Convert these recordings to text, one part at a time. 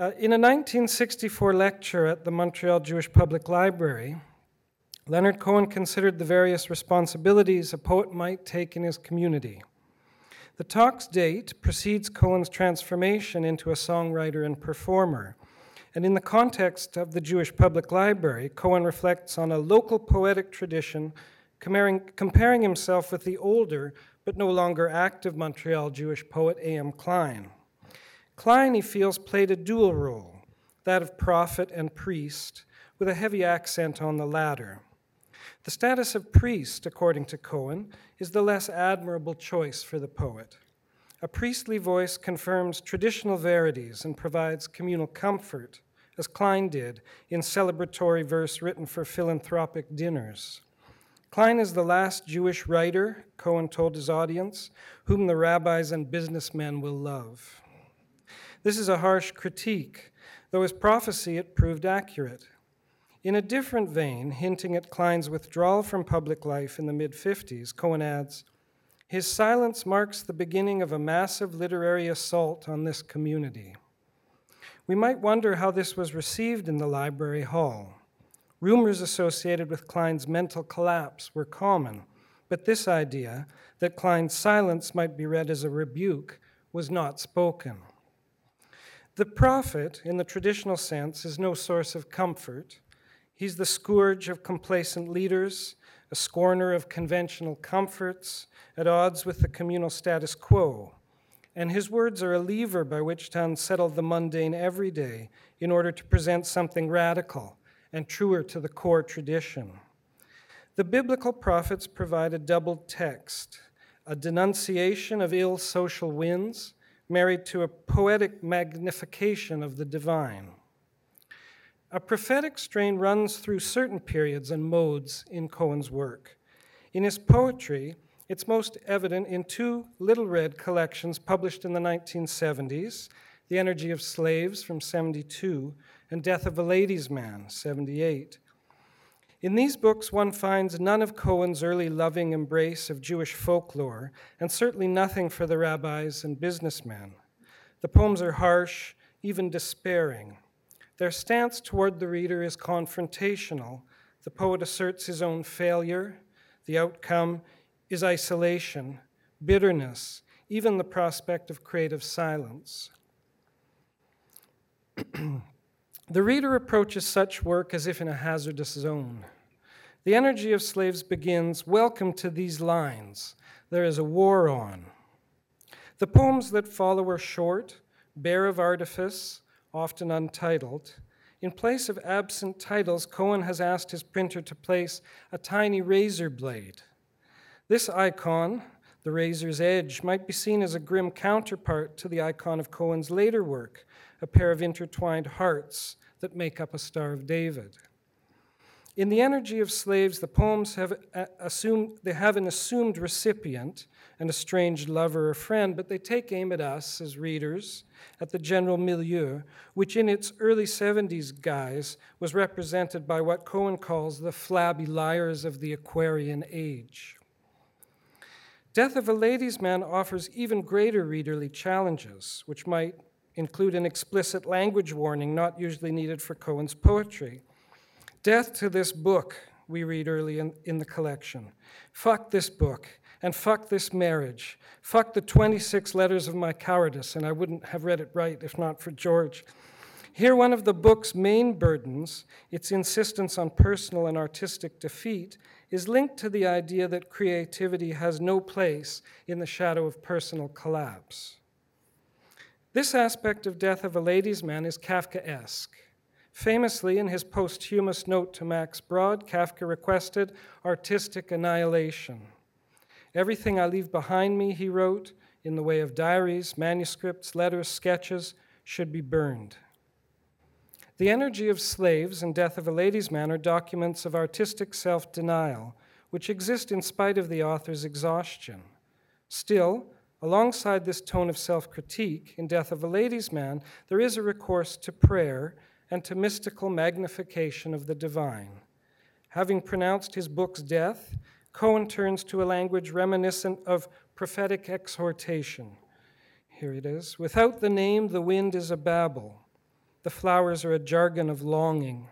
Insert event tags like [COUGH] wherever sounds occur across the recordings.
Uh, in a 1964 lecture at the Montreal Jewish Public Library, Leonard Cohen considered the various responsibilities a poet might take in his community. The talk's date precedes Cohen's transformation into a songwriter and performer. And in the context of the Jewish Public Library, Cohen reflects on a local poetic tradition, comparing, comparing himself with the older but no longer active Montreal Jewish poet A.M. Klein. Klein, he feels, played a dual role, that of prophet and priest, with a heavy accent on the latter. The status of priest, according to Cohen, is the less admirable choice for the poet. A priestly voice confirms traditional verities and provides communal comfort, as Klein did in celebratory verse written for philanthropic dinners. Klein is the last Jewish writer, Cohen told his audience, whom the rabbis and businessmen will love. This is a harsh critique, though as prophecy it proved accurate. In a different vein, hinting at Klein's withdrawal from public life in the mid 50s, Cohen adds His silence marks the beginning of a massive literary assault on this community. We might wonder how this was received in the library hall. Rumors associated with Klein's mental collapse were common, but this idea that Klein's silence might be read as a rebuke was not spoken. The prophet, in the traditional sense, is no source of comfort. He's the scourge of complacent leaders, a scorner of conventional comforts, at odds with the communal status quo. And his words are a lever by which to unsettle the mundane every day in order to present something radical and truer to the core tradition. The biblical prophets provide a double text a denunciation of ill social winds married to a poetic magnification of the divine. A prophetic strain runs through certain periods and modes in Cohen's work. In his poetry, it's most evident in two little red collections published in the 1970s The Energy of Slaves from 72 and Death of a Ladies' Man, 78. In these books, one finds none of Cohen's early loving embrace of Jewish folklore, and certainly nothing for the rabbis and businessmen. The poems are harsh, even despairing. Their stance toward the reader is confrontational. The poet asserts his own failure. The outcome is isolation, bitterness, even the prospect of creative silence. [CLEARS THROAT] The reader approaches such work as if in a hazardous zone. The energy of slaves begins Welcome to these lines. There is a war on. The poems that follow are short, bare of artifice, often untitled. In place of absent titles, Cohen has asked his printer to place a tiny razor blade. This icon, the razor's edge, might be seen as a grim counterpart to the icon of Cohen's later work, a pair of intertwined hearts that make up a Star of David. In the energy of slaves, the poems have uh, assumed they have an assumed recipient, an estranged lover or friend, but they take aim at us as readers, at the general milieu, which in its early 70s guise was represented by what Cohen calls the flabby liars of the Aquarian age. Death of a Ladies' Man offers even greater readerly challenges, which might include an explicit language warning not usually needed for Cohen's poetry. Death to this book, we read early in, in the collection. Fuck this book, and fuck this marriage. Fuck the 26 letters of my cowardice, and I wouldn't have read it right if not for George. Here, one of the book's main burdens, its insistence on personal and artistic defeat, is linked to the idea that creativity has no place in the shadow of personal collapse. This aspect of Death of a Ladies' Man is Kafkaesque. Famously, in his posthumous note to Max Brod, Kafka requested artistic annihilation. Everything I leave behind me, he wrote, in the way of diaries, manuscripts, letters, sketches, should be burned. The Energy of Slaves and Death of a Ladies' Man are documents of artistic self denial, which exist in spite of the author's exhaustion. Still, alongside this tone of self critique, in Death of a Ladies' Man, there is a recourse to prayer and to mystical magnification of the divine. Having pronounced his book's death, Cohen turns to a language reminiscent of prophetic exhortation. Here it is Without the name, the wind is a babble. The flowers are a jargon of longing.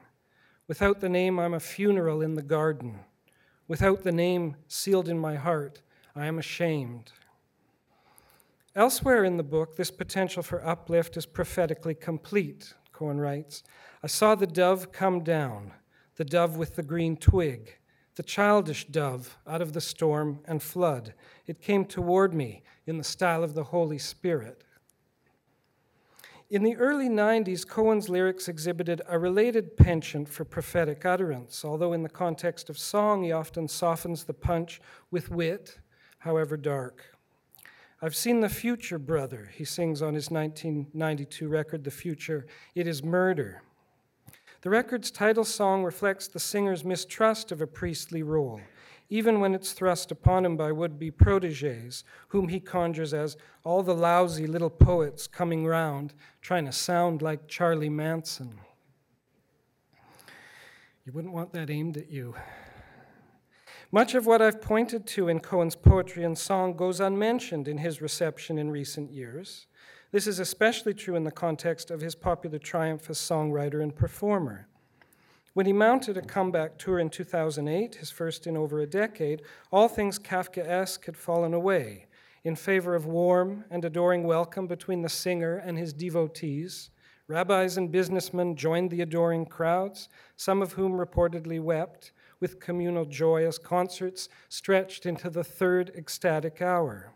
Without the name, I'm a funeral in the garden. Without the name sealed in my heart, I am ashamed. Elsewhere in the book, this potential for uplift is prophetically complete, Cohen writes. I saw the dove come down, the dove with the green twig, the childish dove out of the storm and flood. It came toward me in the style of the Holy Spirit. In the early 90s, Cohen's lyrics exhibited a related penchant for prophetic utterance, although in the context of song, he often softens the punch with wit, however dark. I've seen the future, brother, he sings on his 1992 record, The Future. It is murder. The record's title song reflects the singer's mistrust of a priestly role, even when it's thrust upon him by would be proteges, whom he conjures as all the lousy little poets coming round, trying to sound like Charlie Manson. You wouldn't want that aimed at you. Much of what I've pointed to in Cohen's poetry and song goes unmentioned in his reception in recent years. This is especially true in the context of his popular triumph as songwriter and performer. When he mounted a comeback tour in 2008, his first in over a decade, all things Kafkaesque had fallen away in favor of warm and adoring welcome between the singer and his devotees. Rabbis and businessmen joined the adoring crowds, some of whom reportedly wept, with communal joy as concerts stretched into the third ecstatic hour.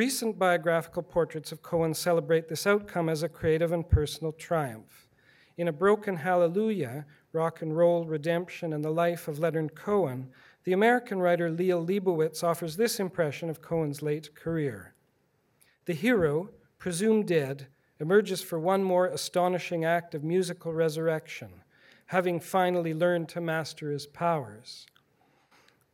Recent biographical portraits of Cohen celebrate this outcome as a creative and personal triumph. In A Broken Hallelujah, Rock and Roll, Redemption, and the Life of Leonard Cohen, the American writer Liel Leibovitz offers this impression of Cohen's late career. The hero, presumed dead, emerges for one more astonishing act of musical resurrection having finally learned to master his powers.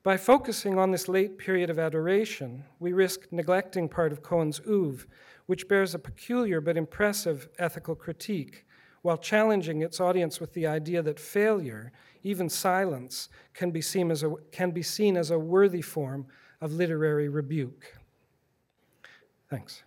By focusing on this late period of adoration, we risk neglecting part of Cohen's oeuvre, which bears a peculiar but impressive ethical critique, while challenging its audience with the idea that failure, even silence, can be seen as a, can be seen as a worthy form of literary rebuke. Thanks.